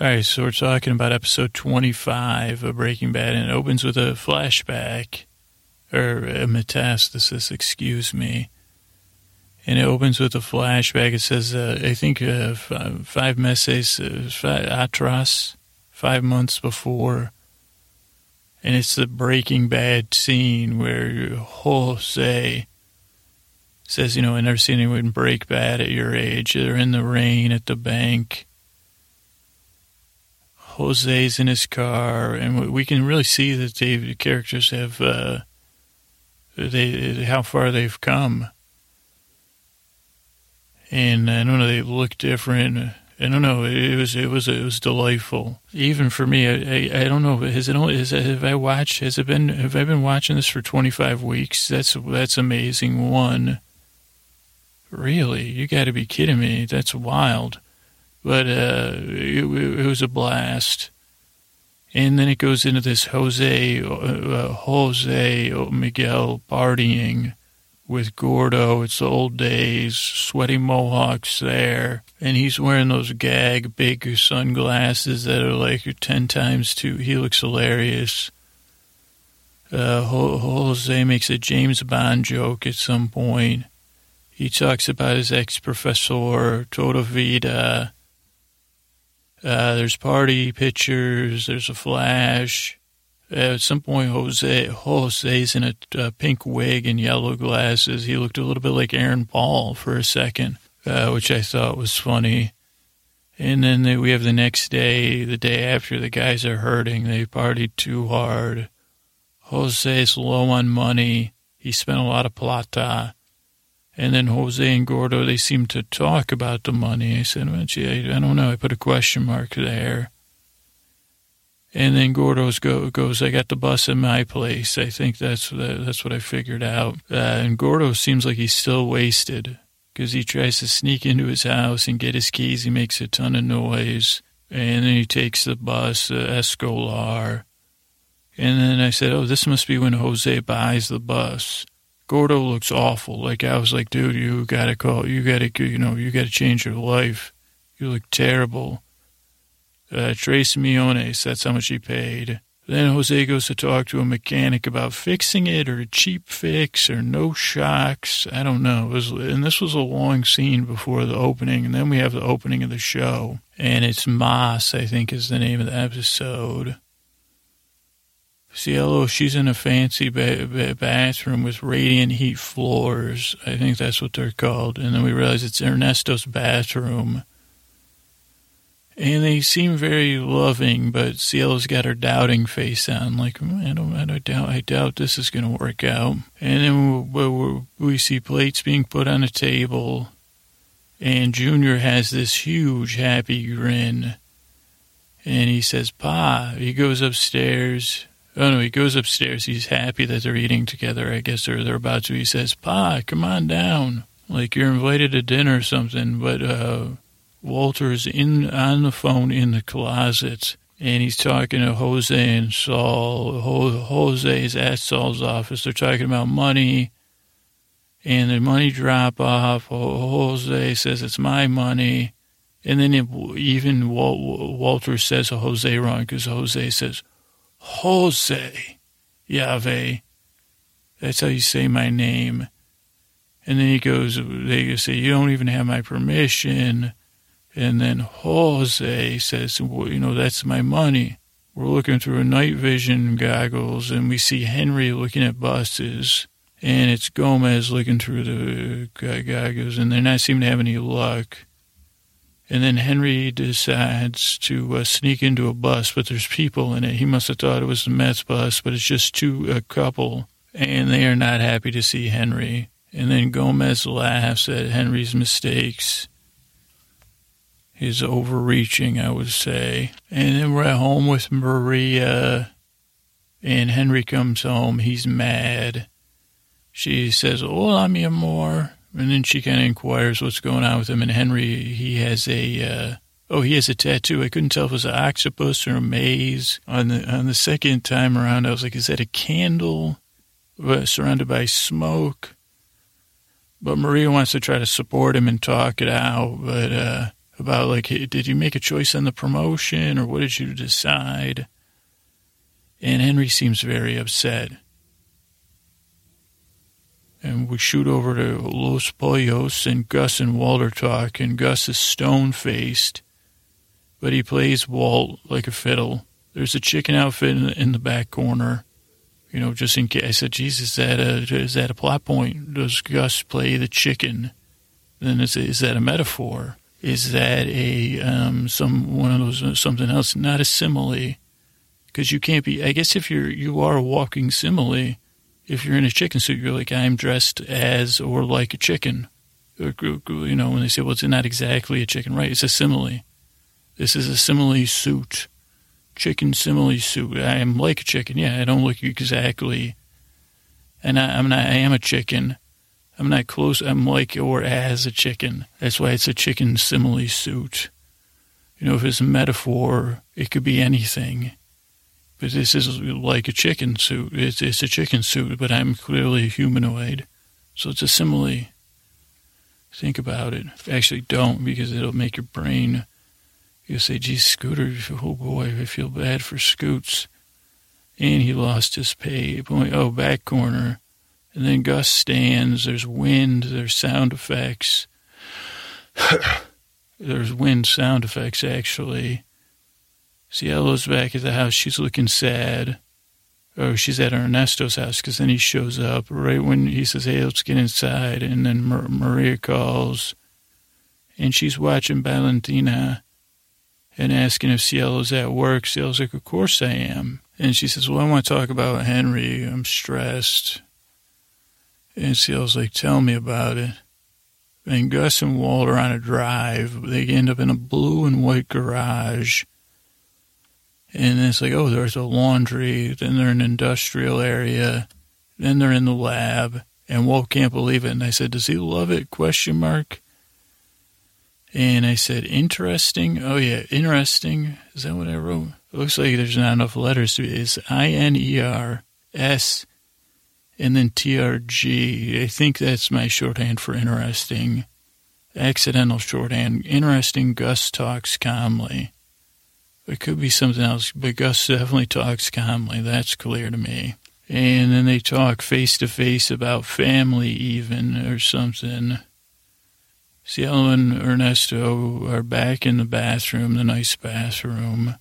All right, so we're talking about episode 25 of Breaking Bad, and it opens with a flashback, or a metastasis, excuse me. And it opens with a flashback. It says, uh, I think, uh, five, meses uh, five, atras, five months before. And it's the Breaking Bad scene where Jose says, you know, I never seen anyone break bad at your age. They're in the rain at the bank. Jose's in his car, and we can really see that the characters have, uh, they, how far they've come. And I don't know, they look different. I don't know. It was it was it was delightful. Even for me, I, I, I don't know. Has it only is have I watched? Has it been? Have I been watching this for twenty five weeks? That's that's amazing. One. Really, you got to be kidding me. That's wild. But uh, it, it was a blast. And then it goes into this Jose uh, Jose Miguel partying with Gordo. It's the old days, sweaty mohawks there. And he's wearing those gag big sunglasses that are like 10 times too. He looks hilarious. Uh, Jose makes a James Bond joke at some point. He talks about his ex-professor, Toda Vida. Uh, there's party pictures. There's a flash. Uh, at some point, Jose Jose's in a, pink wig and yellow glasses. He looked a little bit like Aaron Paul for a second, uh, which I thought was funny. And then they, we have the next day, the day after, the guys are hurting. They partied too hard. Jose's low on money. He spent a lot of plata. And then Jose and Gordo, they seem to talk about the money. I said, well, gee, I don't know. I put a question mark there. And then Gordo's go, goes, I got the bus in my place. I think that's that's what I figured out. Uh, and Gordo seems like he's still wasted because he tries to sneak into his house and get his keys. He makes a ton of noise. And then he takes the bus, uh, Escolar. And then I said, oh, this must be when Jose buys the bus. Gordo looks awful. Like I was like, dude, you gotta call, you gotta, you know, you gotta change your life. You look terrible uh, Tres Millones, that's how much he paid. Then Jose goes to talk to a mechanic about fixing it or a cheap fix or no shocks. I don't know. It was, and this was a long scene before the opening. And then we have the opening of the show. And it's Mas, I think is the name of the episode. Cielo, she's in a fancy ba- ba- bathroom with radiant heat floors. I think that's what they're called. And then we realize it's Ernesto's bathroom. And they seem very loving, but Cielo's got her doubting face on, like mm, I don't, I don't doubt, I doubt this is going to work out. And then we, we see plates being put on a table, and Junior has this huge happy grin, and he says, "Pa." He goes upstairs. Oh no, he goes upstairs. He's happy that they're eating together. I guess or they're about to. He says, "Pa, come on down." Like you're invited to dinner or something, but uh, Walter's in on the phone in the closet, and he's talking to Jose and Saul. Jose is at Saul's office. They're talking about money, and the money drop off. Jose says it's my money, and then it, even Walter says Jose wrong because Jose says Jose Yahweh. That's how you say my name. And then he goes, they say, you don't even have my permission. And then Jose says, well, you know, that's my money. We're looking through a night vision goggles and we see Henry looking at buses and it's Gomez looking through the goggles and they're not seeming to have any luck. And then Henry decides to uh, sneak into a bus, but there's people in it. He must have thought it was the Mets bus, but it's just two a couple, and they are not happy to see Henry. And then Gomez laughs at Henry's mistakes is overreaching, I would say. And then we're at home with Maria, and Henry comes home. He's mad. She says, Hola, mi amor. And then she kind of inquires what's going on with him. And Henry, he has a, uh, oh, he has a tattoo. I couldn't tell if it was an octopus or a maze. On the, on the second time around, I was like, is that a candle surrounded by smoke? But Maria wants to try to support him and talk it out. But, uh, about like, did you make a choice on the promotion or what did you decide? And Henry seems very upset. And we shoot over to Los Pollos, and Gus and Walter talk, and Gus is stone faced, but he plays Walt like a fiddle. There's a chicken outfit in the, in the back corner, you know, just in case. I said, Jesus, is that a, is that a plot point? Does Gus play the chicken? Then is, is that a metaphor? Is that a um, some one of those something else? Not a simile, because you can't be. I guess if you're you are a walking simile, if you're in a chicken suit, you're like I'm dressed as or like a chicken. You know, when they say, well, it's not exactly a chicken, right? It's a simile. This is a simile suit, chicken simile suit. I am like a chicken. Yeah, I don't look exactly, and I, I'm not. I am a chicken. I'm not close. I'm like or as a chicken. That's why it's a chicken simile suit. You know, if it's a metaphor, it could be anything. But this is like a chicken suit. It's, it's a chicken suit, but I'm clearly a humanoid. So it's a simile. Think about it. Actually, don't because it'll make your brain. You say, "Gee, Scooter, oh boy, I feel bad for Scoots." And he lost his pay. Oh, back corner. And then Gus stands. There's wind. There's sound effects. there's wind sound effects, actually. Cielo's back at the house. She's looking sad. Oh, she's at Ernesto's house because then he shows up right when he says, hey, let's get inside. And then Maria calls. And she's watching Valentina and asking if Cielo's at work. Cielo's like, of course I am. And she says, well, I want to talk about Henry. I'm stressed. And Cielo's like, tell me about it. And Gus and Walt are on a drive. They end up in a blue and white garage. And it's like, oh, there's a laundry. Then they're in an industrial area. Then they're in the lab. And Walt can't believe it. And I said, does he love it? Question mark. And I said, interesting. Oh, yeah, interesting. Is that what I wrote? It looks like there's not enough letters to. It's I N E R S and then TRG. I think that's my shorthand for interesting. Accidental shorthand. Interesting. Gus talks calmly. It could be something else, but Gus definitely talks calmly. That's clear to me. And then they talk face to face about family, even, or something. Cielo and Ernesto are back in the bathroom, the nice bathroom.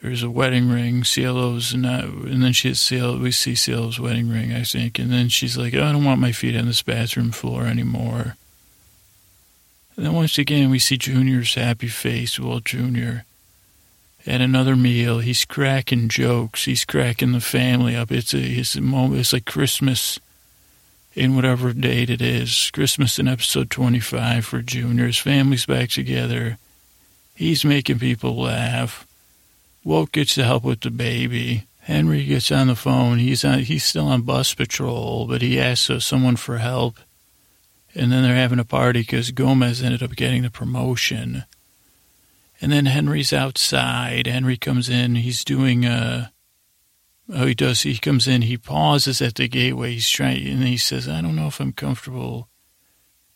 There's a wedding ring. Cielo's not, and then she Cielo. We see Cielo's wedding ring, I think, and then she's like, oh, "I don't want my feet on this bathroom floor anymore." And then once again, we see Junior's happy face. Well, Junior, at another meal, he's cracking jokes. He's cracking the family up. It's a, it's a moment. It's like Christmas in whatever date it is. Christmas in episode 25 for Junior. His family's back together. He's making people laugh. Walt gets to help with the baby. Henry gets on the phone. He's on. He's still on bus patrol, but he asks uh, someone for help. And then they're having a party because Gomez ended up getting the promotion. And then Henry's outside. Henry comes in. He's doing a. Uh, oh, he does. He comes in. He pauses at the gateway. He's trying, and he says, "I don't know if I'm comfortable."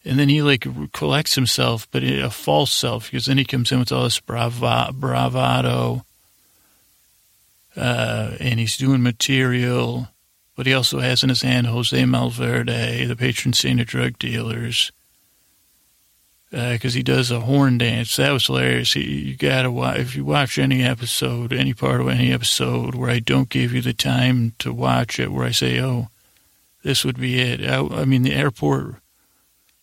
And then he like collects himself, but a false self, because then he comes in with all this brava, bravado uh, and he's doing material, but he also has in his hand Jose Malverde, the patron saint of drug dealers, because uh, he does a horn dance. That was hilarious. He, you gotta watch if you watch any episode, any part of any episode where I don't give you the time to watch it, where I say, "Oh, this would be it." I, I mean, the airport.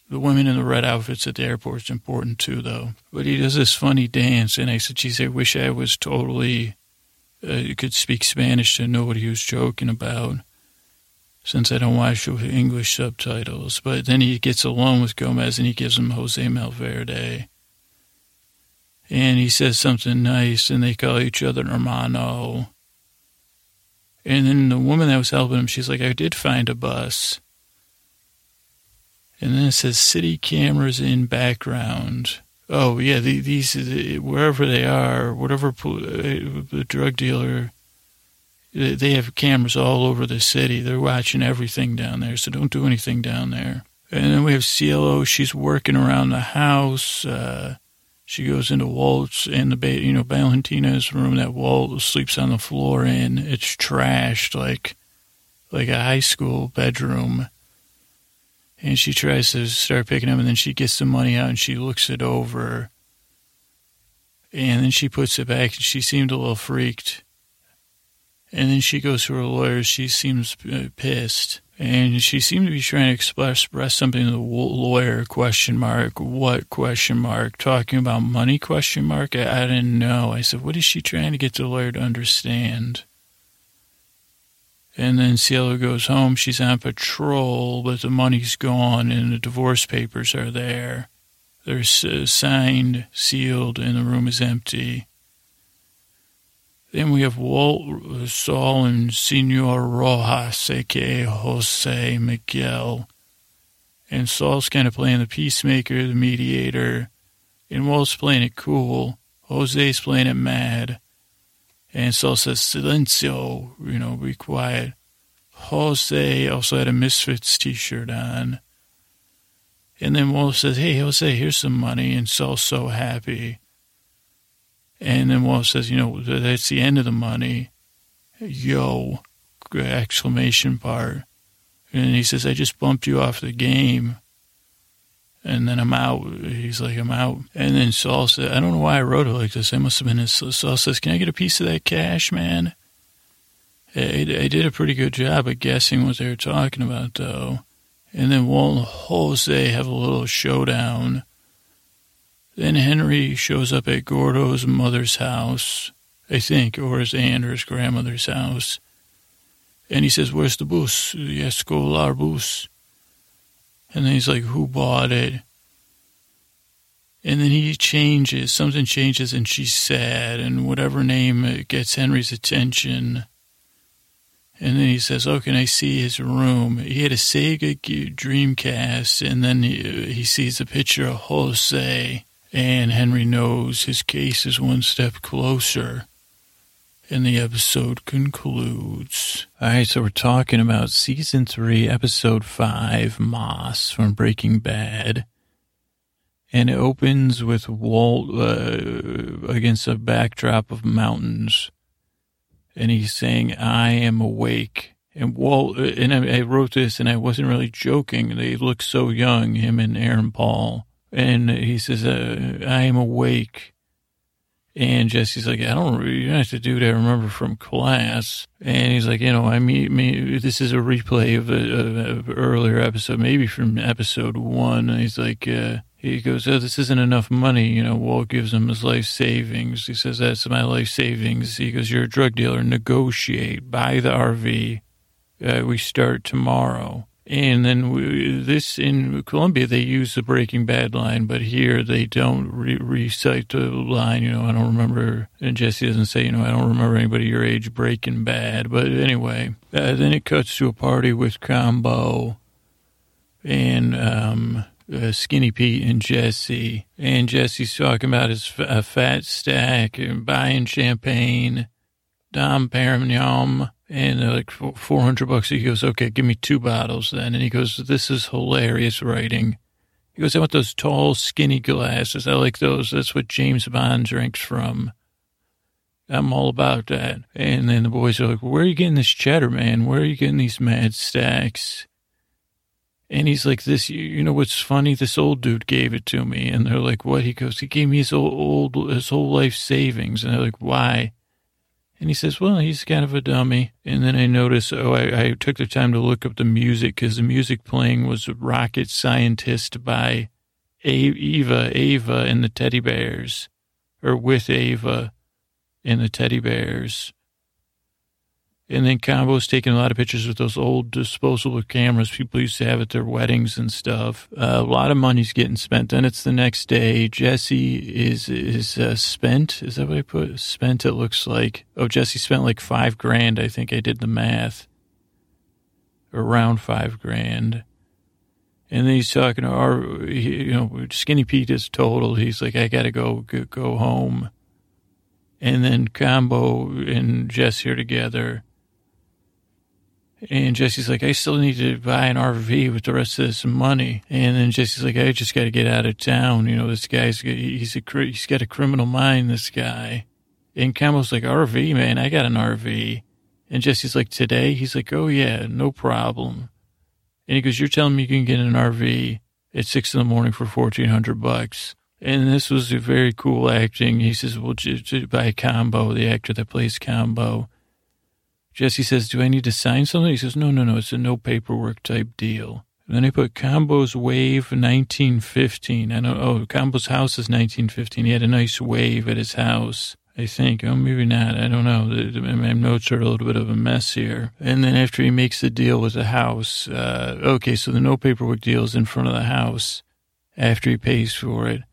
The women in the red outfits at the airport is important too, though. But he does this funny dance, and I said, "Geez, I wish I was totally uh, could speak Spanish to know what he was joking about, since I don't watch English subtitles. But then he gets alone with Gomez and he gives him Jose Malverde. And he says something nice, and they call each other hermano. And then the woman that was helping him, she's like, I did find a bus. And then it says city cameras in background. Oh yeah, these wherever they are, whatever uh, the drug dealer, they have cameras all over the city. They're watching everything down there, so don't do anything down there. And then we have Cielo. She's working around the house. Uh, She goes into Walt's and the, ba- you know, Valentina's room that Walt sleeps on the floor in. It's trashed like, like a high school bedroom. And she tries to start picking up and then she gets the money out and she looks it over. And then she puts it back and she seemed a little freaked. And then she goes to her lawyer. She seems uh, pissed. And she seemed to be trying to express, express something to the lawyer question mark. What question mark? Talking about money question mark? I, I, didn't know. I said what is she trying to get the lawyer to understand? And then Cielo goes home. She's on patrol but the money's gone and the divorce papers are there. They're signed sealed and the room is empty then we have Walt, Saul, and Senor Rojas, aka Jose Miguel. And Saul's kind of playing the peacemaker, the mediator. And Walt's playing it cool. Jose's playing it mad. And Saul says, Silencio, you know, be quiet. Jose also had a Misfits t shirt on. And then Walt says, Hey, Jose, here's some money. And Saul's so happy. And then Walt says, you know, that's the end of the money. Yo, exclamation part. And he says, I just bumped you off the game. And then I'm out. He's like, I'm out. And then Saul said, I don't know why I wrote it like this. I must have been his. Saul says, Can I get a piece of that cash, man? I, I did a pretty good job of guessing what they were talking about, though. And then Walt and Jose have a little showdown then Henry shows up at Gordo's mother's house, I think, or his aunt or his grandmother's house. And he says, Where's the bus? The Escolar bus. And then he's like, Who bought it? And then he changes, something changes, and she's sad, and whatever name gets Henry's attention. And then he says, Oh, can I see his room? He had a Sega Dreamcast, and then he, he sees a picture of Jose. And Henry knows his case is one step closer. And the episode concludes. All right, so we're talking about season three, episode five, Moss from Breaking Bad. And it opens with Walt uh, against a backdrop of mountains. And he's saying, I am awake. And Walt, uh, and I, I wrote this and I wasn't really joking. They look so young, him and Aaron Paul and he says, uh, I am awake. And Jesse's like, I don't really have to do that. I remember from class. And he's like, you know, I mean, me, this is a replay of an earlier episode, maybe from episode one. And he's like, uh, he goes, oh, this isn't enough money. You know, Walt gives him his life savings. He says, that's my life savings. He goes, you're a drug dealer. Negotiate. Buy the RV. Uh, we start tomorrow. And then we, this in Colombia, they use the Breaking Bad line, but here they don't re- recite the line. You know, I don't remember, and Jesse doesn't say, you know, I don't remember anybody your age Breaking Bad. But anyway, uh, then it cuts to a party with Combo and um, uh, Skinny Pete and Jesse. And Jesse's talking about his fat stack and buying champagne, Dom Perignon and they're like 400 bucks. He goes, okay, give me two bottles then. And he goes, this is hilarious writing. He goes, I want those tall, skinny glasses. I like those. That's what James Bond drinks from. I'm all about that. And then the boys are like, where are you getting this cheddar, man? Where are you getting these mad stacks? And he's like, this, you know what's funny? This old dude gave it to me. And they're like, what? He goes, he gave me his old, old his whole life savings. And they're like, why? And he says, well, he's kind of a dummy. And then I notice, oh, I, I took the time to look up the music because the music playing was Rocket Scientist by Ava, Ava and the Teddy Bears, or with Ava and the Teddy Bears. And then Combo's taking a lot of pictures with those old disposable cameras people used to have at their weddings and stuff. Uh, a lot of money's getting spent. Then it's the next day. Jesse is is uh, spent. Is that what I put? Spent. It looks like. Oh, Jesse spent like five grand. I think I did the math. Around five grand. And then he's talking to our, you know, Skinny Pete is total. He's like, I gotta go, go, go home. And then Combo and Jesse are together And Jesse's like, I still need to buy an RV with the rest of this money. And then Jesse's like, I just got to get out of town. You know, this guy's, he's a, he's got a criminal mind, this guy. And Combo's like, RV, man, I got an RV. And Jesse's like, today? He's like, oh yeah, no problem. And he goes, you're telling me you can get an RV at six in the morning for 1400 bucks. And this was a very cool acting. He says, well, j buy Combo, the actor that plays Combo. Jesse says, do I need to sign something? He says, no, no, no, it's a no paperwork type deal. And then he put Combo's Wave 1915. I know, oh, Combo's house is 1915. He had a nice wave at his house. I think. Oh, maybe not. I don't know. My notes are a little bit of a mess here. And then after he makes the deal with the house, uh, okay, so the no paperwork deal is in front of the house after he pays for it.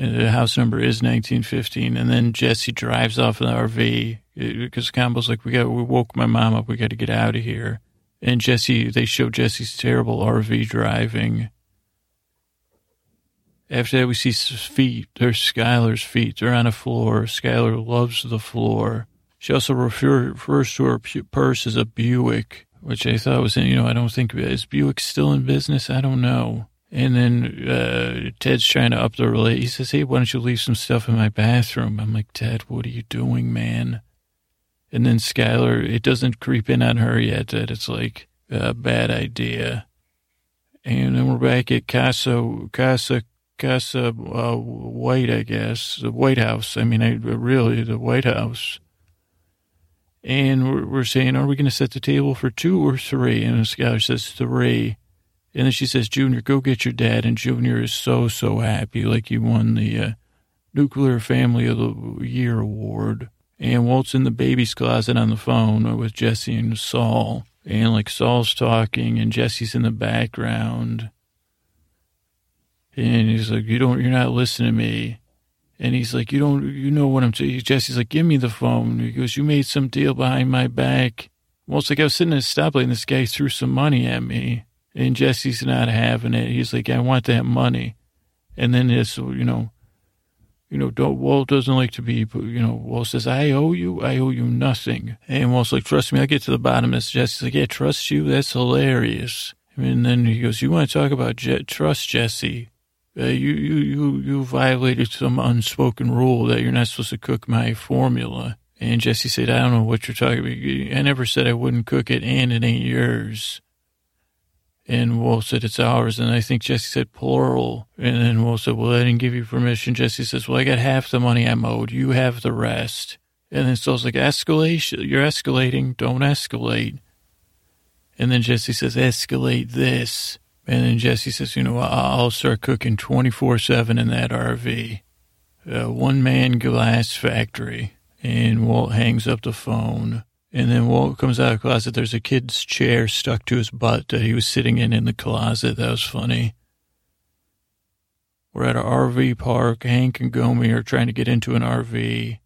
The house number is 1915. And then Jesse drives off in the RV uh, because Combo's like, we got, we woke my mom up. We got to get out of here. And Jesse, they show Jesse's terrible RV driving. After that, we see feet. There's Skyler's feet. They're on a floor. Skyler loves the floor. She also refer, refers to her purse as a Buick, which I thought was, you know, I don't think, is Buick still in business? I don't know. And then uh, Ted's trying to up the relate. He says, hey, why don't you leave some stuff in my bathroom? I'm like, Ted, what are you doing, man? And then Skyler, it doesn't creep in on her yet that it's like a bad idea. And then we're back at Casa, Casa Casa uh, White, I guess, the White House. I mean, I, really, the White House. And we're, we're saying, are we going to set the table for two or three? And Skyler says three. And then she says, Junior, go get your dad. And Junior is so, so happy, like he won the uh, Nuclear Family of the Year award. And Walt's in the baby's closet on the phone with Jesse and Saul. And like Saul's talking and Jesse's in the background. And he's like, you don't, you're not listening to me. And he's like, you don't, you know what I'm saying. Jesse's like, give me the phone. He goes, you made some deal behind my back. Well, it's like I was sitting at a stoplight and this guy threw some money at me. And Jesse's not having it. He's like, I want that money. And then this, you know, you know, don't, Walt doesn't like to be, you know, Walt says, I owe you, I owe you nothing. And Walt's like, trust me, I'll get to the bottom of this. Jesse's like, yeah, trust you? That's hilarious. And then he goes, you want to talk about Je- trust, Jesse? uh, you, you, you, you violated some unspoken rule that you're not supposed to cook my formula. And Jesse said, I don't know what you're talking about. I never said I wouldn't cook it and it ain't yours. And Wolf said, it's ours. And I think Jesse said plural. And then Wolf said, well, I didn't give you permission. Jesse says, well, I got half the money I'm owed. You have the rest. And then Saul's like, escalation. You're escalating. Don't escalate. And then Jesse says, escalate this. And then Jesse says, you know, I'll start cooking 24 7 in that RV. Uh, one man glass factory. And Walt hangs up the phone. And then Walt comes out of the closet. There's a kid's chair stuck to his butt that he was sitting in in the closet. That was funny. We're at an RV park. Hank and Gomi are trying to get into an RV.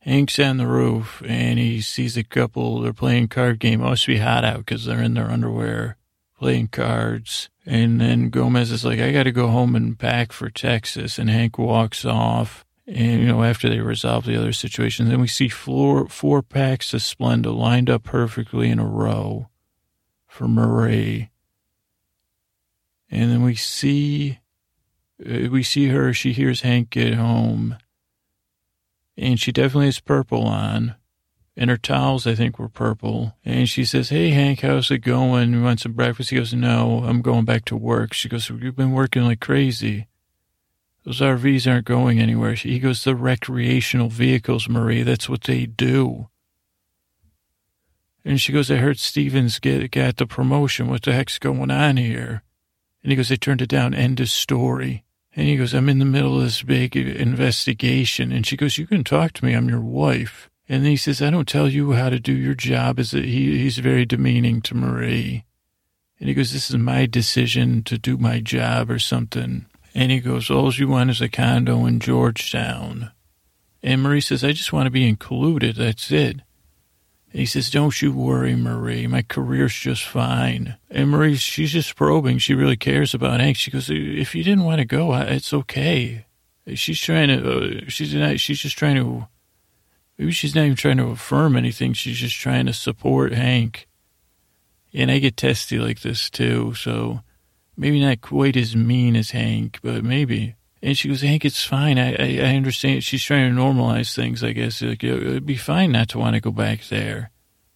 Hank's on the roof and he sees a couple. They're playing card game. It must be hot out because they're in their underwear playing cards. And then Gomez is like, I got to go home and pack for Texas. And Hank walks off. And, you know, after they resolve the other situation, then we see four, four packs of Splenda lined up perfectly in a row for Marie. And then we see, uh, we see her, she hears Hank get home. And she definitely has purple on and her towels, I think, were purple. And she says, Hey, Hank, how's it going? You want some breakfast? He goes, No, I'm going back to work. She goes, You've been working like crazy. Those RVs aren't going anywhere. He goes, The recreational vehicles, Marie. That's what they do. And she goes, I heard Stevens get, got the promotion. What the heck's going on here? And he goes, They turned it down. End of story. And he goes, I'm in the middle of this big investigation. And she goes, You can talk to me. I'm your wife. And he says, I don't tell you how to do your job. Is that he, he's very demeaning to Marie. And he goes, this is my decision to do my job or something. And he goes, all you want is a condo in Georgetown. And Marie says, I just want to be included. That's it. He says, don't you worry, Marie. My career's just fine. And Marie, she's just probing. She really cares about Hank. She goes, if you didn't want to go, it's okay. She's trying to, uh, she's, she's just trying to Maybe she's not even trying to affirm anything. She's just trying to support Hank. And I get testy like this too, so maybe not quite as mean as Hank, but maybe. And she goes, Hank, it's fine. I, I, I understand. She's trying to normalize things, I guess. Like, it'd be fine not to want to go back there.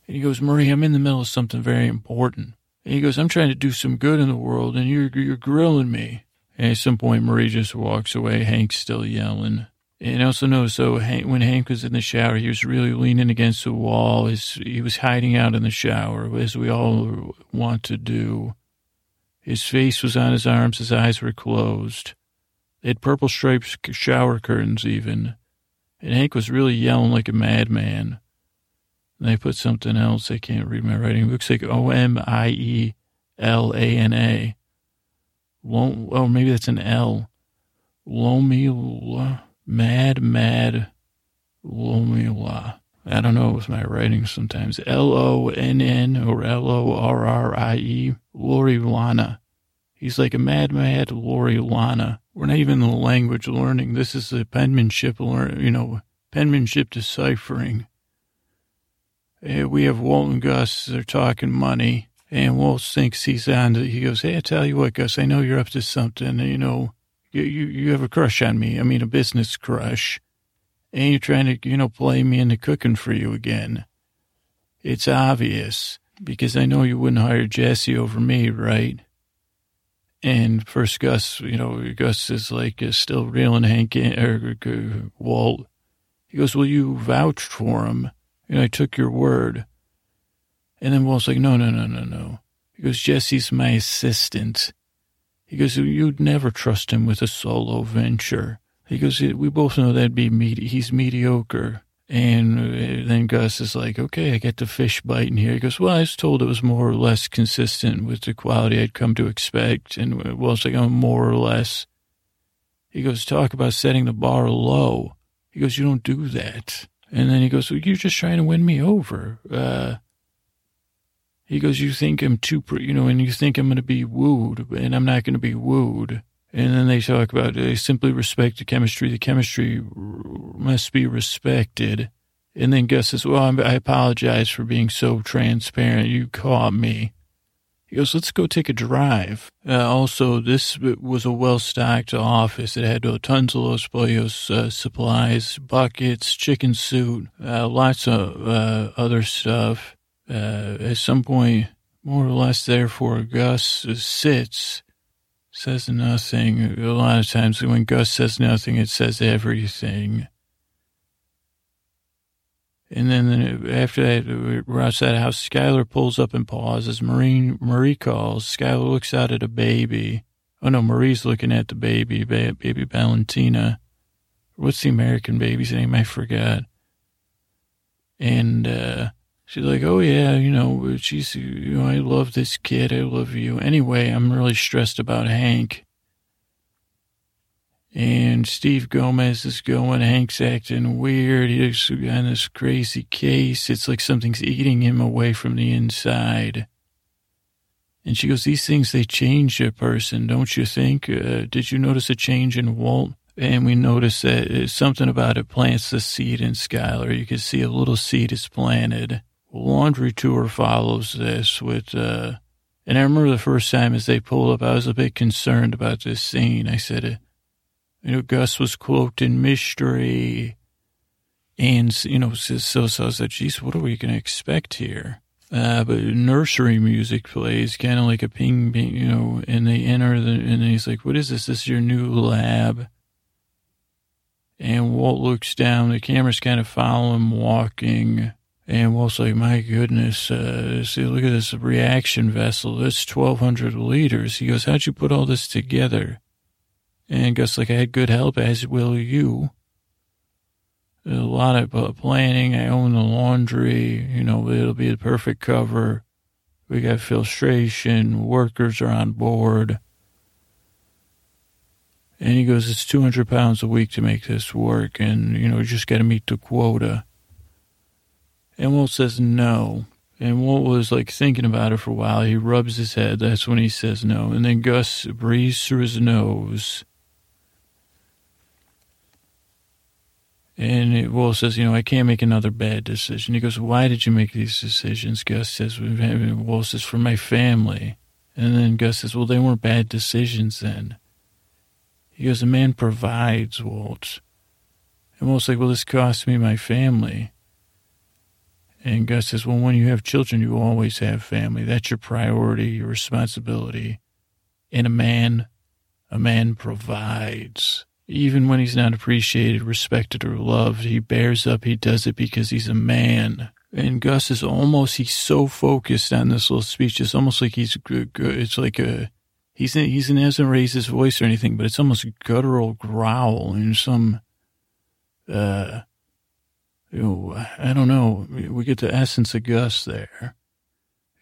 And he goes, Marie, I'm in the middle of something very important. And he goes, I'm trying to do some good in the world, and you're, you're grilling me. And at some point, Marie just walks away. Hank's still yelling. And I also noticed, so Hank, when Hank was in the shower, he was really leaning against the wall. His, he was hiding out in the shower, as we all want to do. His face was on his arms. His eyes were closed. They had purple striped shower curtains, even. And Hank was really yelling like a madman. And they put something else. I can't read my writing. It looks like O M I E L A N A. Oh, maybe that's an L. Lomila. Mad, mad. Lomila. I don't know with my writing sometimes. L O N N or L O R R I E. Lori Lana. He's like a mad, mad Lori Lana. We're not even the language learning. This is the penmanship, learn, you know, penmanship deciphering. Uh, we have Walt and Gus. They're talking money. And Walt thinks he's on. To, he goes, "Hey, I tell you what, Gus. I know you're up to something. You know, you you, you have a crush on me. I mean, a business crush, and you're trying to, you know, play me into cooking for you again. It's obvious because I know you wouldn't hire Jesse over me, right?" And first, Gus, you know, Gus is like is still reeling Hank in, or, er, or Walt. He goes, "Well, you vouched for him." And I took your word. And then Walt's like, no, no, no, no, no. He goes, Jesse's my assistant. He goes, you'd never trust him with a solo venture. He goes, we both know that'd be me. He's mediocre. And uh, then Gus is like, okay, I get the fish biting here. He goes, well, I was told it was more or less consistent with the quality I'd come to expect. And Walt's like, oh, more or less. He goes, talk about setting the bar low. He goes, you don't do that. And then he goes, well, you're just trying to win me over. Uh, he goes, you think I'm too, you know, and you think I'm going to be wooed, and I'm not going to be wooed. And then they talk about they simply respect the chemistry. The chemistry must be respected. And then Gus says, well, I apologize for being so transparent. You caught me. He goes, let's go take a drive. Uh, also, this was a well-stocked office. It had uh, tons of Los Pollos uh, supplies, buckets, chicken soup, uh, lots of uh, other stuff. Uh, at some point, more or less, therefore, Gus sits, says nothing. A lot of times when Gus says nothing, it says everything. And then after that, we're outside the house. Skyler pulls up and pauses. Marie, Marie calls. Skyler looks out at a baby. Oh, no, Marie's looking at the baby, baby Valentina. What's the American baby's name? I forgot. And uh, she's like, oh, yeah, you know, she's, you know, I love this kid. I love you. Anyway, I'm really stressed about Hank. And Steve Gomez is going. Hank's acting weird. He's on this crazy case. It's like something's eating him away from the inside. And she goes, These things, they change a person, don't you think? Uh, did you notice a change in Walt? And we notice that uh, something about it plants the seed in Skyler. You can see a little seed is planted. Laundry tour follows this with, uh, and I remember the first time as they pulled up, I was a bit concerned about this scene. I said, you know, Gus was cloaked in mystery. And, you know, so, so I was like, geez, what are we going to expect here? Uh, but nursery music plays, kind of like a ping, ping, you know, and they enter the, and he's like, what is this? This is your new lab. And Walt looks down, the camera's kind of following him walking. And we'll say, my goodness, uh, see, look at this reaction vessel. That's 1,200 liters. He goes, how'd you put all this together? And Gus like, I had good help, as will you. a lot of planning. I own the laundry. You know, it'll be the perfect cover. We got filtration. Workers are on board. And he goes, it's 200 pounds a week to make this work. And, you know, you just got to meet the quota. And Walt says no. And Walt was like thinking about it for a while. He rubs his head. That's when he says no. And then Gus breathes through his nose. And Walt says, you know, I can't make another bad decision. He goes, why did you make these decisions? Gus says, Walt says, for my family. And then Gus says, well, they weren't bad decisions then. He goes, a man provides, Walt. And Walt's like, well, this cost me my family. And Gus says, well, when you have children, you always have family. That's your priority, your responsibility. And a man, a man provides. Even when he's not appreciated, respected, or loved, he bears up. He does it because he's a man. And Gus is almost, he's so focused on this little speech. It's almost like he's, it's like a, he's, he's, he hasn't raised his voice or anything, but it's almost guttural growl and some, uh, I don't know. We get the essence of Gus there.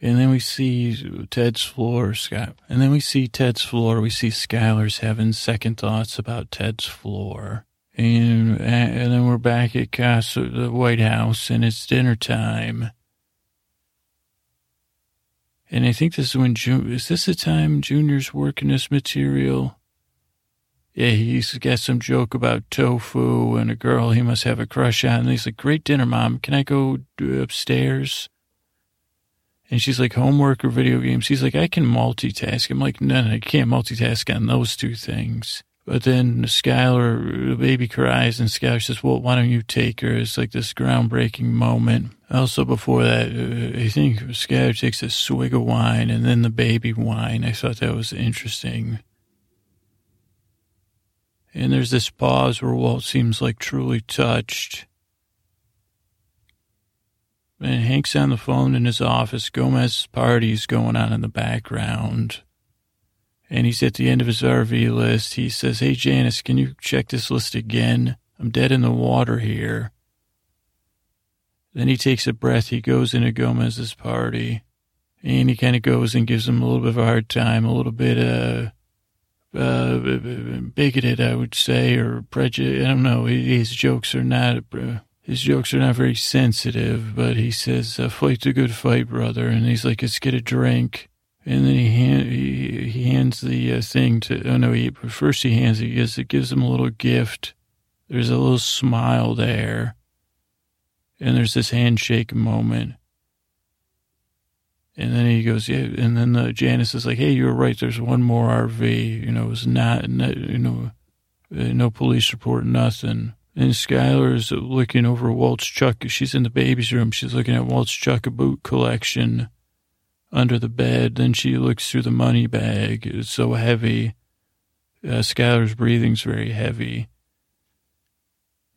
And then we see Ted's floor, Scott. And then we see Ted's floor. We see Skyler's having second thoughts about Ted's floor. And, and then we're back at Casa, the White House, and it's dinner time. And I think this is when is this the time Junior's working this material? Yeah, he's got some joke about tofu and a girl he must have a crush on. And he's like, great dinner, mom. Can I go upstairs? And she's like, homework or video games? He's like, I can multitask. I'm like, no, no, I can't multitask on those two things. But then Skyler, the baby cries, and Skyler says, well, why don't you take her? It's like this groundbreaking moment. Also, before that, uh, I think Skyler takes a swig of wine and then the baby wine. I thought that was interesting. And there's this pause where Walt seems like truly touched. And Hank's on the phone in his office. Gomez's party's going on in the background. And he's at the end of his RV list. He says, Hey, Janice, can you check this list again? I'm dead in the water here. Then he takes a breath. He goes into Gomez's party. And he kind of goes and gives him a little bit of a hard time, a little bit, uh, uh, bigoted, I would say, or prejudiced. I don't know. His jokes are not, uh, his jokes are not very sensitive, but he says, uh, fight's a good fight, brother. And he's like, let's get a drink. And then he, hand, he, he hands the uh, thing to, oh no, he, first he hands it, he gives, it gives him a little gift. There's a little smile there. And there's this handshake moment. And then he goes, yeah. And then the Janice is like, hey, you were right. There's one more RV. You know, it's not, you know, uh, no police report, nothing. And Skyler's looking over Walt's Chuck. She's in the baby's room. She's looking at Walt's Chuck boot collection under the bed. Then she looks through the money bag. It's so heavy. Uh, Skyler's breathing's very heavy.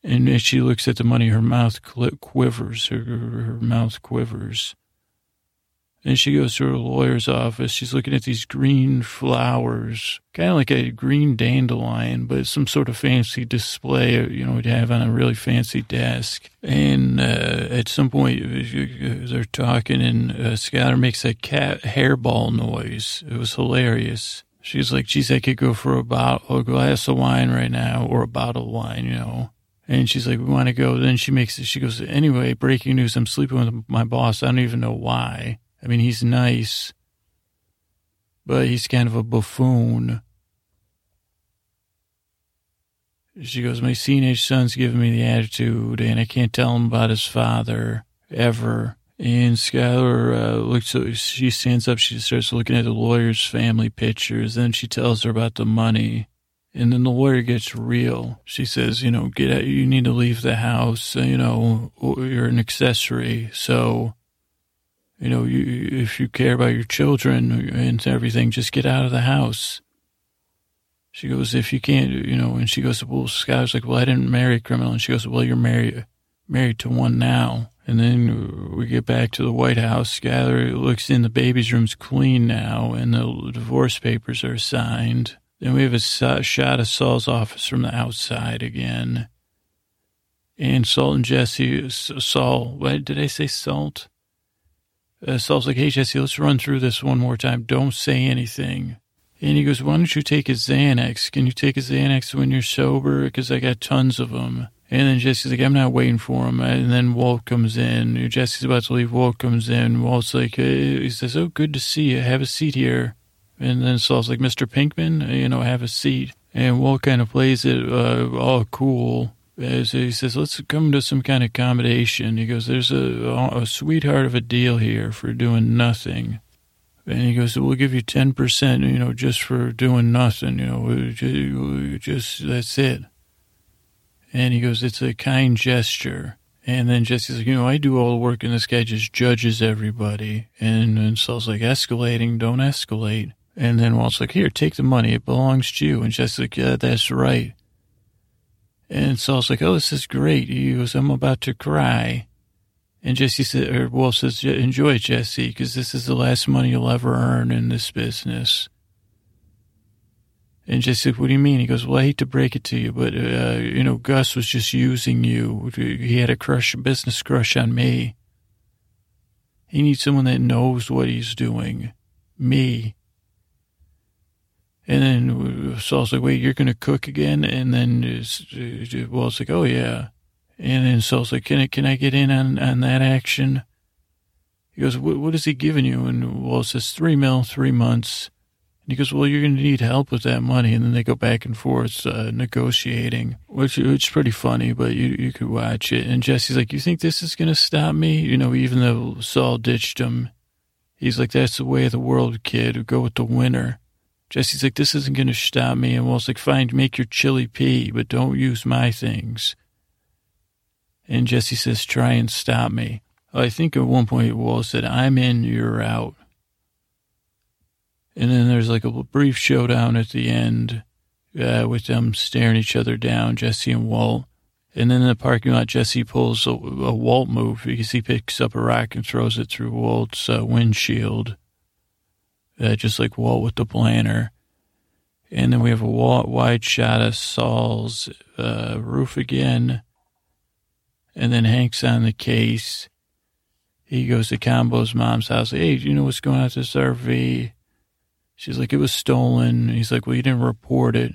And as she looks at the money, her mouth quivers. Her, her mouth quivers. And she goes to her lawyer's office. She's looking at these green flowers, kind of like a green dandelion, but some sort of fancy display, you know, to have on a really fancy desk. And uh, at some point, they're talking, and uh, makes a cat hairball noise. It was hilarious. She's like, geez, I could go for a bottle, a glass of wine right now, or a bottle of wine, you know. And she's like, we want to go. Then she makes it, she goes, anyway, breaking news, I'm sleeping with my boss. I don't even know why. I mean, he's nice, but he's kind of a buffoon. She goes, My teenage son's giving me the attitude, and I can't tell him about his father ever. And Skyler uh, looks, she stands up, she starts looking at the lawyer's family pictures. Then she tells her about the money. And then the lawyer gets real. She says, you know, get out, you need to leave the house. You know, you're an accessory. So you know, you, if you care about your children and everything, just get out of the house. She goes, if you can't, you know, and she goes, well, Sky's like, well, I didn't marry a criminal. And she goes, well, you're married, married to one now. And then we get back to the White House. Skyler looks in the baby's room's clean now, and the divorce papers are signed. Then we have a shot of Saul's office from the outside again. And Salt and Jesse, Saul, what did I say, Salt? Uh, Saul's like, hey, Jesse, let's run through this one more time. Don't say anything. And he goes, why don't you take a Xanax? Can you take a Xanax when you're sober? Because I got tons of them. And then Jesse's like, I'm not waiting for him. And then Walt comes in. Jesse's about to leave. Walt comes in. Walt's like, hey, he says, oh, good to see you. Have a seat here. And then Saul's like, Mr. Pinkman, you know, have a seat. And Walt kind of plays it uh, all cool. Uh, he says, let's come to some kind of accommodation. He goes, there's a, a sweetheart of a deal here for doing nothing. And he goes, we'll give you 10%, you know, just for doing nothing, you know, just, that's it. And he goes, it's a kind gesture. And then Jesse's like, you know, I do all the work and this guy just judges everybody. And, and Saul's like, escalating, don't escalate. And then Walt's like, here, take the money. It belongs to you. And Jesse's like, yeah, that's right. And Saul's like, oh, this is great. He goes, I'm about to cry. And Jesse said, or Walt says, enjoy, it, Jesse, because this is the last money you'll ever earn in this business. And Jesse said, what do you mean? He goes, well, I hate to break it to you, but, uh, you know, Gus was just using you. He had a crush, a business crush on me. He needs someone that knows what he's doing. Me. And then Saul's like, wait, you're going to cook again? And then Walt's like, oh, yeah. And then Saul's like, can I, can I get in on, on that action? He goes, what, what is he giving you? And Walt says, three mil, three months. And he goes, well, you're going to need help with that money. And then they go back and forth uh, negotiating, which, which is pretty funny, but you, you could watch it. And Jesse's like, you think this is going to stop me? You know, even though Saul ditched him, he's like, that's the way of the world, kid. Go with the winner. Jesse's like, this isn't going to stop me. And Walt's like, fine, make your chili P, but don't use my things. And Jesse says, try and stop me. I think at one point Walt said, I'm in, you're out. And then there's like a brief showdown at the end uh, with them staring each other down, Jesse and Walt. And then in the parking lot, Jesse pulls a, a Walt move because he picks up a rock and throws it through Walt's uh, windshield uh, just like Walt with the planner. And then we have a wide shot of Saul's uh, roof again. And then Hank's on the case. He goes to Combo's mom's house. Hey, you know what's going on at this RV? She's like, it was stolen. He's like, well, you didn't report it.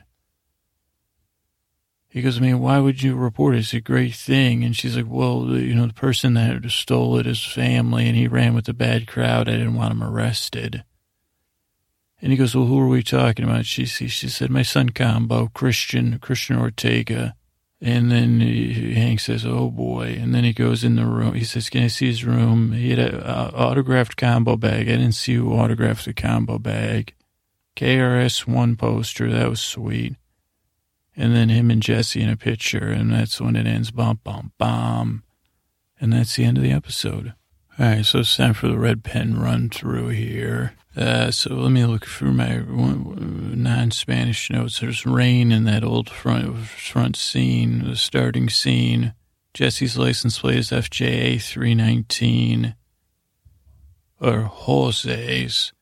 He goes, I mean, why would you report it? It's a great thing. And she's like, well, you know, the person that stole it is family and he ran with a bad crowd. I didn't want him arrested. And he goes, well, who are we talking about? She, she, said, my son Combo, Christian, Christian Ortega. And then Hank says, oh boy. And then he goes in the room. He says, can I see his room? He had an autographed combo bag. I didn't see who autographed the combo bag. KRS one poster. That was sweet. And then him and Jesse in a picture. And that's when it ends. Bum, bum, bum. And that's the end of the episode. All right. So it's time for the red pen run through here. Uh, so let me look through my non-Spanish notes. There's rain in that old front front scene, the starting scene. Jesse's license plate is FJA 319, or Jose's.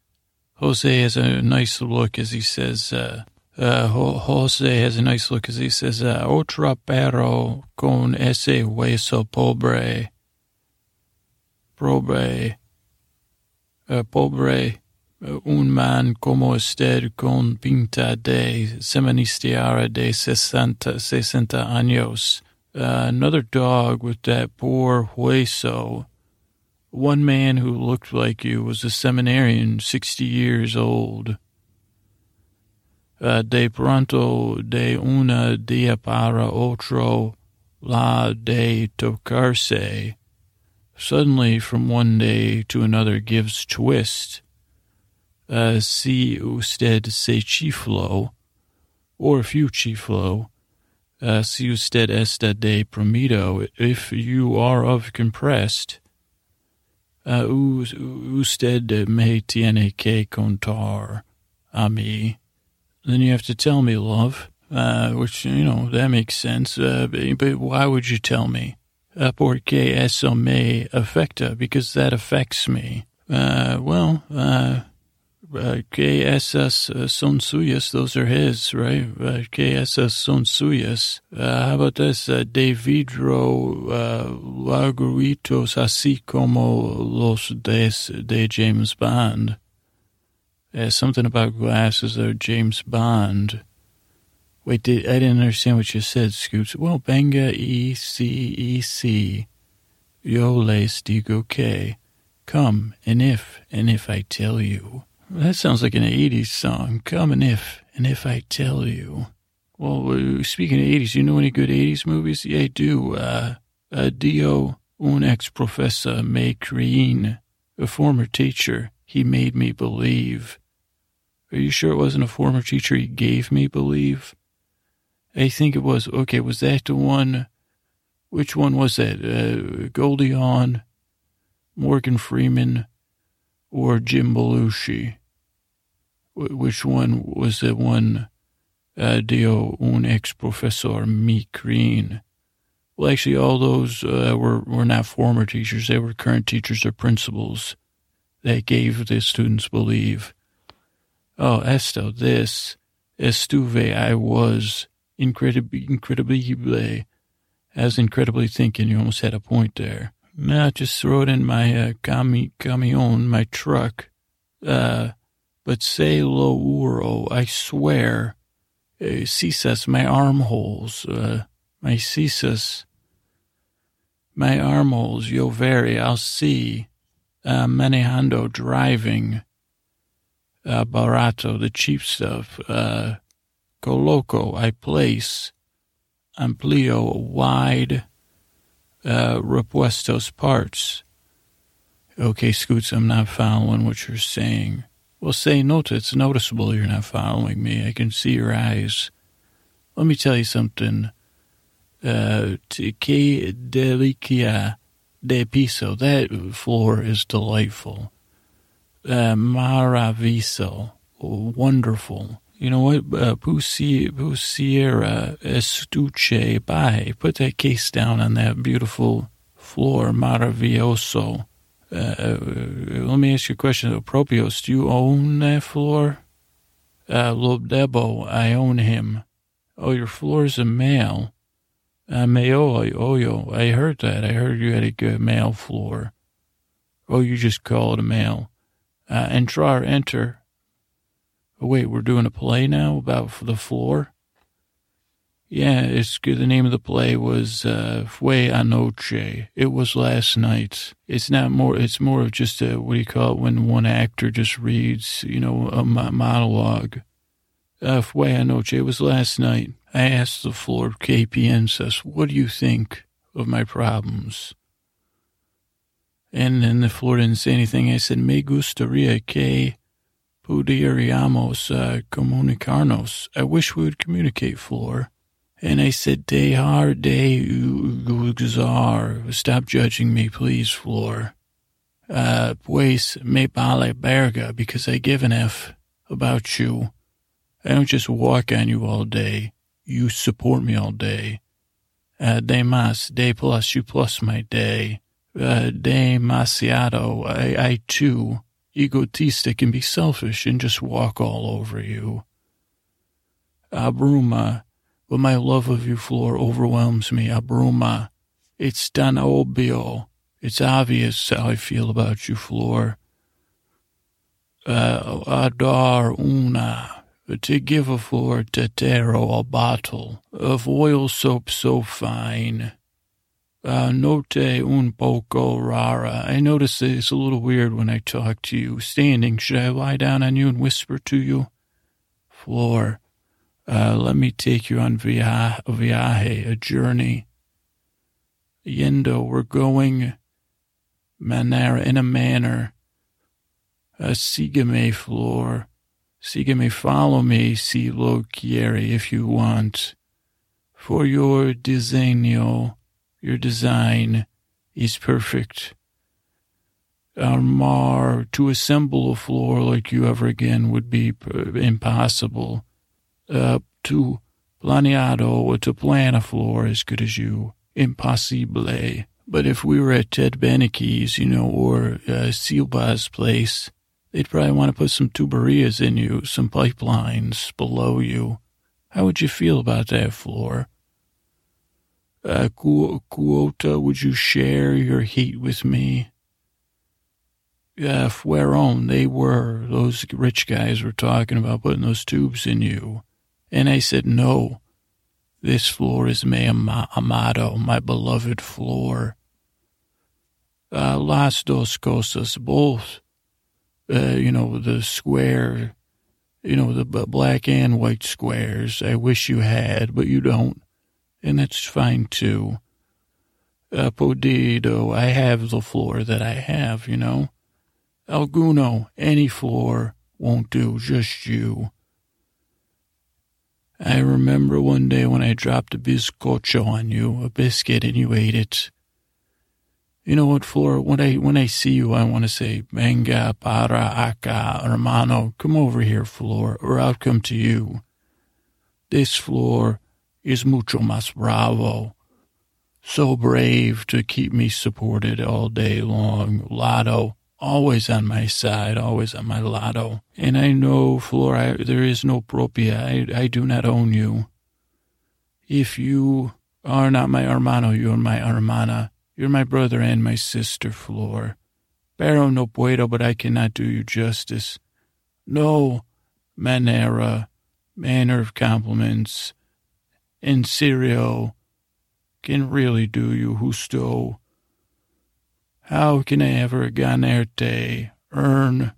Jose has a nice look as he says, uh, uh, Jose has a nice look as he says, uh, Otra perro con ese hueso pobre. Pobre. Uh, pobre un man como usted con pinta de semanistiara de sesenta, sesenta años. Uh, another dog with that poor hueso. One man who looked like you was a seminarian, 60 years old. Uh, de pronto, de una dia para otro, la de tocarse. Suddenly, from one day to another, gives twist uh, si usted se chiflo, or if you chiflo, uh, si usted está de promido, if you are of compressed, uh, usted me tiene que contar a mí. Then you have to tell me, love, uh, which, you know, that makes sense. Uh, but why would you tell me? Uh, porque eso me afecta, because that affects me. Uh, well, uh, uh, esas uh, those are his, right? Uh, que esas son suyas. Uh, how about this? Uh, de vidro uh, así como los de, de James Bond. Uh, something about glasses or James Bond. Wait, did, I didn't understand what you said, Scoops. Well, venga e c e c. Yo les digo que. Come, and if, and if I tell you. That sounds like an 80s song. Come and if, and if I tell you. Well, uh, speaking of 80s, you know any good 80s movies? Yeah, I do. Uh, uh, Dio, un ex professor me crein, a former teacher, he made me believe. Are you sure it wasn't a former teacher he gave me believe? I think it was. Okay, was that the one? Which one was that? Uh, Goldie Hawn, Morgan Freeman, or Jim Belushi? Which one was the one? Uh, Dio un ex professor me green. Well, actually, all those uh, were were not former teachers; they were current teachers or principals that gave the students believe. Oh, esto, this, estuve, I was incredibly, incredibly, as incredibly thinking. You almost had a point there. Nah, just throw it in my uh, cami, camion, my truck. Uh, but say lo uro, I swear, uh, my armholes, uh, my cisas, my armholes, yo very, I'll see, uh, manejando, driving, uh, barato, the cheap stuff, uh, coloco, I place, amplio, wide, uh, repuestos parts. Okay, Scoots, I'm not following what you're saying. Well, say nota. It's noticeable you're not following me. I can see your eyes. Let me tell you something. Uh, que delicia de piso. That floor is delightful. Uh, maraviso. Wonderful. You know what? Uh, pusiera estuche. Bye. Put that case down on that beautiful floor. Maravilloso. Uh, let me ask you a question. Propios, do you own that floor? Uh, Lobdebo, I own him. Oh, your floor is a male. Uh, male, oh, yo, I heard that. I heard you had a good male floor. Oh, you just call it a male. Uh, entrar, enter. Oh, wait, we're doing a play now about the floor? Yeah, it's good. The name of the play was uh, Fue Anoche. It was last night. It's not more. It's more of just a what do you call it when one actor just reads, you know, a monologue. Uh, Fue Anoche. It was last night. I asked the floor KPN says, "What do you think of my problems?" And then the floor didn't say anything. I said, "Me gustaría que pudiéramos uh, comunicarnos." I wish we would communicate, floor. And I said, Dejar de guzar. Stop judging me, please, Floor. Uh, pues me vale verga, because I give an F about you. I don't just walk on you all day. You support me all day. Uh, de más, de plus, you plus my day. Uh, demasiado, I, I too, egotistic and be selfish and just walk all over you. Abruma, but my love of you, Floor, overwhelms me. Abruma. It's tan obvio. It's obvious how I feel about you, Floor. Uh, adar una. To give a floor tetero, a bottle of oil soap so fine. Uh, note un poco rara. I notice it's a little weird when I talk to you. Standing, should I lie down on you and whisper to you? Floor. Uh, let me take you on via, viaje, a journey. Yendo, we're going manera, in a manner. Uh, sígueme, Flor. Sígueme, follow me, si lo quiere, if you want. For your diseño, your design is perfect. Armar, to assemble a floor like you ever again would be impossible uh, to planeado or to plan a floor as good as you. Impossible. But if we were at Ted Beneke's, you know, or uh, Silva's place, they'd probably want to put some tuberias in you, some pipelines below you. How would you feel about that floor? Uh, Quota, would you share your heat with me? Yeah, Fueron, they were. Those rich guys were talking about putting those tubes in you. And I said, no, this floor is my amado, my beloved floor. Uh, las dos cosas, both, uh, you know, the square You know, the black and white squares. I wish you had, but you don't. And that's fine too. Uh, Podido, I have the floor that I have, you know. Alguno, any floor won't do, just you. I remember one day when I dropped a bizcocho on you, a biscuit, and you ate it. You know what, Flora? When I when I see you, I want to say, "Venga para acá, hermano. Come over here, Flora, or I'll come to you." This floor is mucho más bravo. So brave to keep me supported all day long. Lotto, always on my side, always on my lotto. And I know, Flora, there is no propia. I, I do not own you. If you are not my hermano, you're my hermana. You're my brother and my sister, Flor. Pero no puedo, but I cannot do you justice. No manera, manner of compliments, in serio, can really do you justo. How can I ever ganarte, earn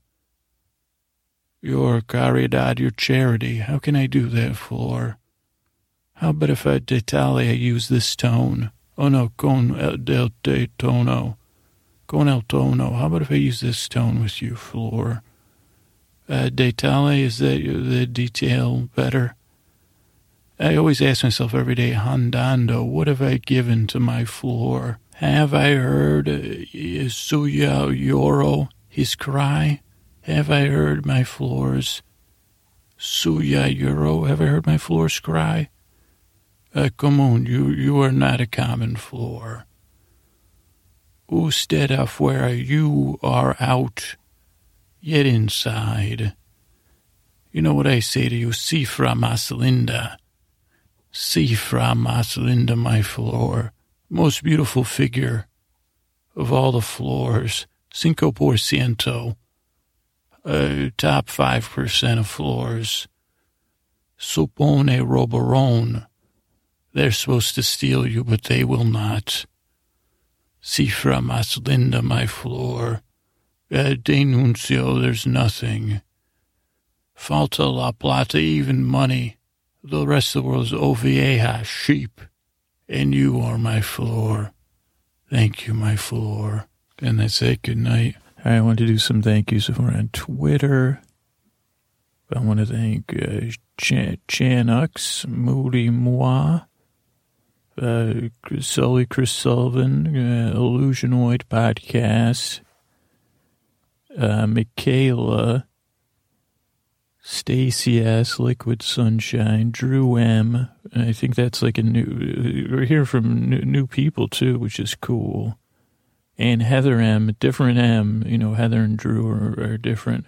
your caridad, your charity? How can I do that for? How about if I detale I use this tone? Oh no, con el del de tono. Con el tono. How about if I use this tone with you, Flor? Uh, detale, is that the detail better? I always ask myself every day, Handando, what have I given to my floor? Have I heard uh, Suya Yoro, his cry? Have I heard my floors? Suya Yoro, have I heard my floors cry? Uh, come on, you, you are not a common floor. Usted afuera, you are out, yet inside. You know what I say to you, Cifra Maslinda. Cifra Maslinda, my floor most beautiful figure of all the floors, cinco por ciento, uh, top 5% of floors. Supone robarone. They're supposed to steal you, but they will not. Cifra más linda, my floor. Uh, denuncio, there's nothing. Falta la plata, even money. The rest of the world is sheep and you are my floor. Thank you, my floor. And that's it. Good night. I want to do some thank yous if we're on Twitter. I want to thank uh, Ch- Chanux, Moody Moi, uh, Sully Chris Sullivan, uh, Illusionoid Podcast, uh, Michaela, Stacy S, Liquid Sunshine, Drew M. I think that's like a new. We're hearing from new, new people too, which is cool. And Heather M, different M. You know, Heather and Drew are, are different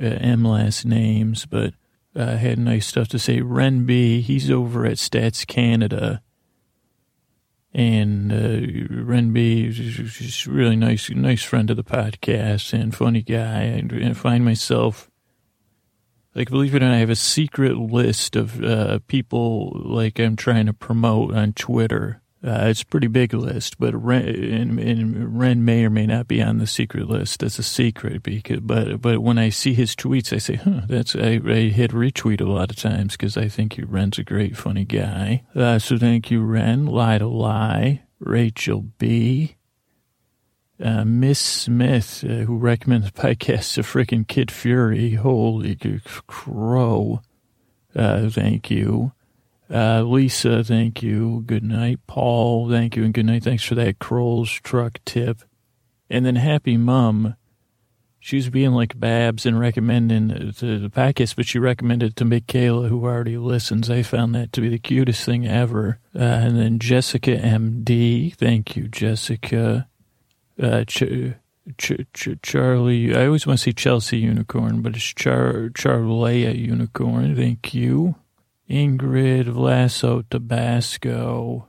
uh, M last names, but uh, had nice stuff to say. Ren B, he's over at Stats Canada. And uh, Ren B is really nice, nice friend of the podcast and funny guy. I, I find myself like, believe it or not, I have a secret list of uh, people like I'm trying to promote on Twitter. Uh, it's a pretty big list, but Ren, and, and Ren may or may not be on the secret list. That's a secret, because but but when I see his tweets, I say, "Huh, that's." I, I hit retweet a lot of times because I think Ren's a great, funny guy. Uh, so thank you, Ren. Lie to lie, Rachel B. Uh, Miss Smith, uh, who recommends podcasts to freaking Kid Fury. Holy crow. Uh, thank you. Uh, Lisa, thank you. Good night. Paul, thank you. And good night. Thanks for that Kroll's truck tip. And then Happy Mum. She was being like Babs and recommending to the podcast, but she recommended to Michaela, who already listens. I found that to be the cutest thing ever. Uh, and then Jessica MD. Thank you, Jessica uh, Ch- Ch- Ch- Charlie. I always want to say Chelsea Unicorn, but it's Char Charlea Unicorn. Thank you. Ingrid Vlaso Tabasco.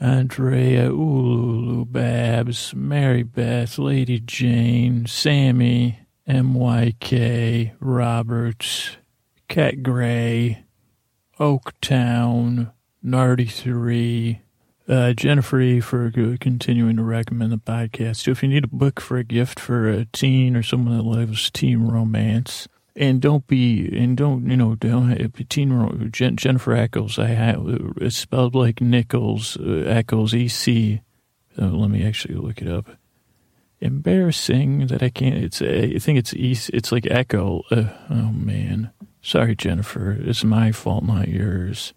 Andrea Ululu Babs, Mary Beth, Lady Jane, Sammy, MYK, Roberts, Cat Gray, Oaktown, Nardy 3, uh, Jennifer E. for continuing to recommend the podcast. So if you need a book for a gift for a teen or someone that loves teen romance, and don't be and don't you know don't teen Jen, Jennifer Echols. I have it's spelled like Nichols uh, Echols E C. Uh, let me actually look it up. Embarrassing that I can't. It's I think it's E. It's like Echo. Uh, oh man, sorry Jennifer. It's my fault, not yours.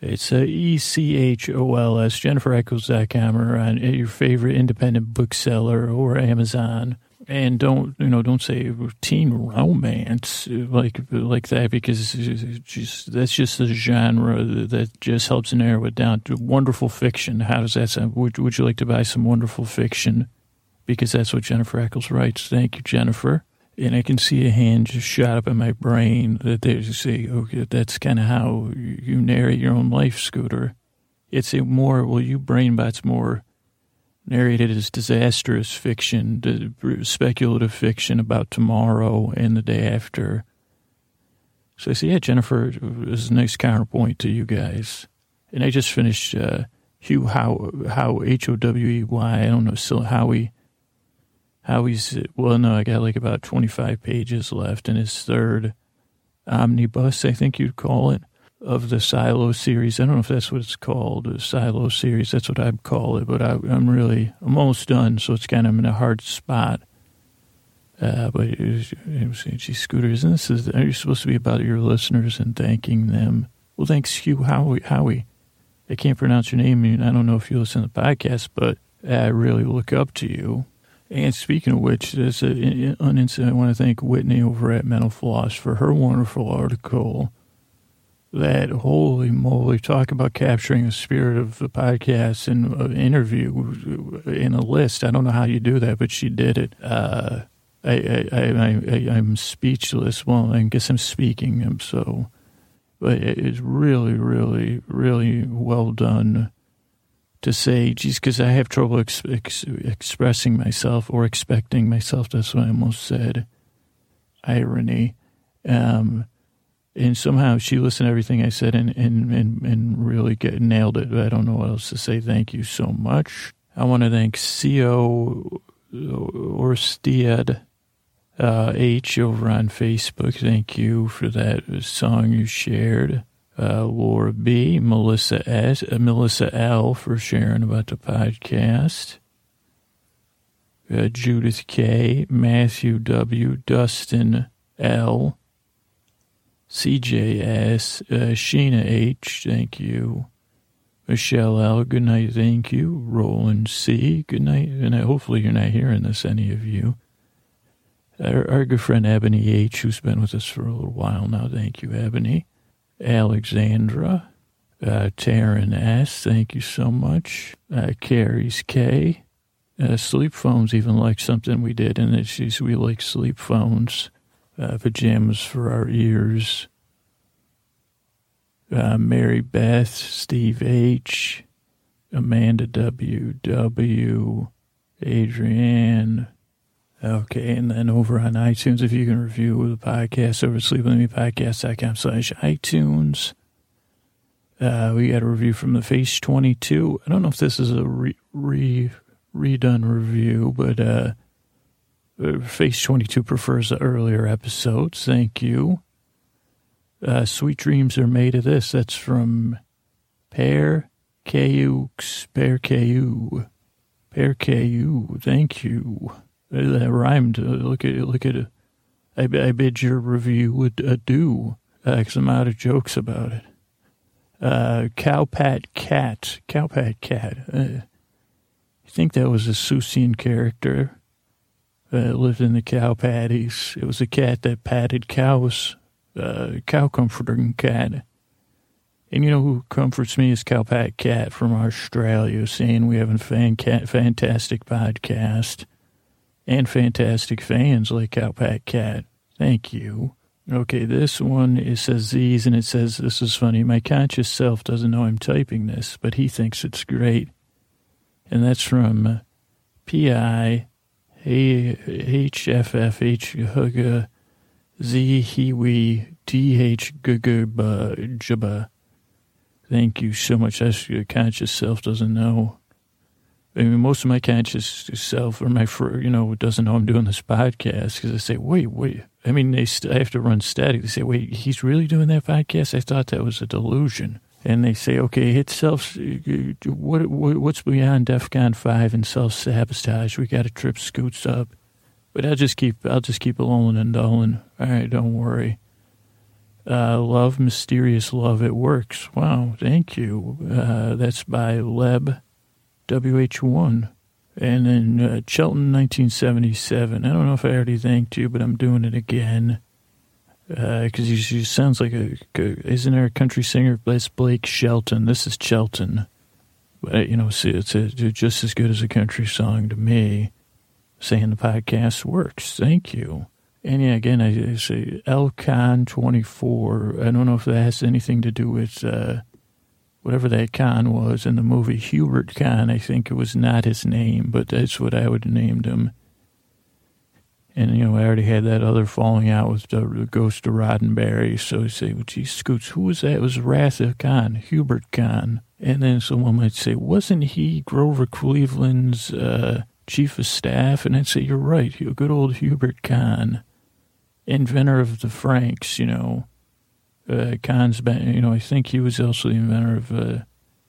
It's a E C H O L S, JenniferEchols.com or on your favorite independent bookseller or Amazon. And don't you know? Don't say teen romance uh, like like that because just, that's just a genre that just helps narrow it down to wonderful fiction. How does that sound? Would Would you like to buy some wonderful fiction? Because that's what Jennifer Echols writes. Thank you, Jennifer and I can see a hand just shot up in my brain that there's say, okay, that's kind of how you narrate your own life, Scooter. It's a more, well, you brain bots more narrated as disastrous fiction, speculative fiction about tomorrow and the day after. So I say, yeah, Jennifer is a nice counterpoint to you guys. And I just finished uh, Hugh How How H O W E Y. I don't know, Howie how he's well no i got like about 25 pages left in his third omnibus i think you'd call it of the silo series i don't know if that's what it's called the silo series that's what i'd call it but I, am really i'm almost done so it's kind of in a hard spot uh, but it was, it was, gee, Scooter, isn't this, is, are you supposed to be about your listeners and thanking them? Well, thanks, Hugh Howey. Howie. I can't pronounce your name. I don't know if you listen to the podcast, but I really look up to you. And speaking of which, there's an incident. I want to thank Whitney over at Mental Floss for her wonderful article. That holy moly, talk about capturing the spirit of the podcast and an interview in a list. I don't know how you do that, but she did it. Uh, I, I, I, I, am speechless. Well, I guess I'm speaking. I'm so, but it's really, really, really well done to say, geez, because I have trouble ex- ex- expressing myself or expecting myself. That's what I almost said. Irony. Um, and somehow she listened to everything I said and, and, and, and really get, nailed it. I don't know what else to say. Thank you so much. I want to thank CO Orstiad uh, H over on Facebook. Thank you for that song you shared uh, Laura B, Melissa S, uh, Melissa L for sharing about the podcast. Uh, Judith K, Matthew W, Dustin L, CJ S, uh, Sheena H, thank you. Michelle L, good night, thank you. Roland C, good night. And hopefully you're not hearing this, any of you. Our, our good friend Ebony H, who's been with us for a little while now, thank you, Ebony. Alexandra, uh, Taryn S. Thank you so much. Uh, Carrie's K. Uh, sleep phones even like something we did, and it's we like sleep phones, uh, pajamas for our ears. Uh, Mary Beth, Steve H, Amanda W. W, Adrienne, Okay, and then over on iTunes, if you can review the podcast over at sleepwithmepodcast.com slash iTunes. Uh, we got a review from the Face 22. I don't know if this is a re, re redone review, but uh, uh Face 22 prefers the earlier episodes. Thank you. Uh, Sweet dreams are made of this. That's from Pear Cayux. Pear Cayu. Pear Cayu. Thank you. That rhymed. Uh, look at look at it. I, I your review because uh, I'm out of jokes about it. Uh, Cowpat Cat. Cowpat Cat. Uh, I think that was a Seussian character that lived in the cow patties. It was a cat that patted cows, uh, cow comforting cat. And you know who comforts me is Cowpat Cat from Australia, saying we have a fan cat, fantastic podcast and fantastic fans like Cowpat Cat. Thank you. Okay, this one it says these, and it says this is funny. My conscious self doesn't know I'm typing this, but he thinks it's great, and that's from uh, P I H F F H Hugga Z Hiwi D H Jabba. Thank you so much. That's your conscious self doesn't know. I mean, most of my conscious self or my, you know, doesn't know I'm doing this podcast because I say, wait, wait, I mean, they st- I have to run static. They say, wait, he's really doing that podcast? I thought that was a delusion. And they say, okay, hit self, what, what what's beyond DEFCON 5 and self-sabotage? We got to trip Scoots up. But I'll just keep, I'll just keep lolling and dulling. All right, don't worry. Uh, love, mysterious love, it works. Wow, thank you. Uh, that's by Leb, WH1. And then uh, Chelton, 1977. I don't know if I already thanked you, but I'm doing it again. Because uh, he, sounds like a, isn't there a country singer? That's Blake Shelton. This is Chelton. But, you know, see, it's a, just as good as a country song to me. Saying the podcast works. Thank you. And yeah, again, I, I say Elcon24. I don't know if that has anything to do with uh, whatever that Khan was in the movie. Hubert Khan, I think it was not his name, but that's what I would have named him. And, you know, I already had that other falling out with the, the ghost of Roddenberry. So I say, well, gee, Scoots, who was that? It was Wrath of Khan, Hubert Khan. And then someone might say, wasn't he Grover Cleveland's uh, chief of staff? And I'd say, you're right, good old Hubert Khan, inventor of the Franks, you know uh, Khan's, you know, I think he was also the inventor of uh,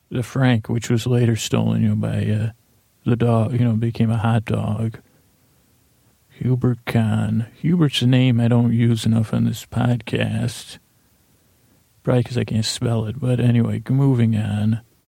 the Frank, which was later stolen, you know, by uh, the dog, you know, became a hot dog. Hubert Kahn. Hubert's a name I don't use enough on this podcast. Probably because I can't spell it. But anyway, moving on.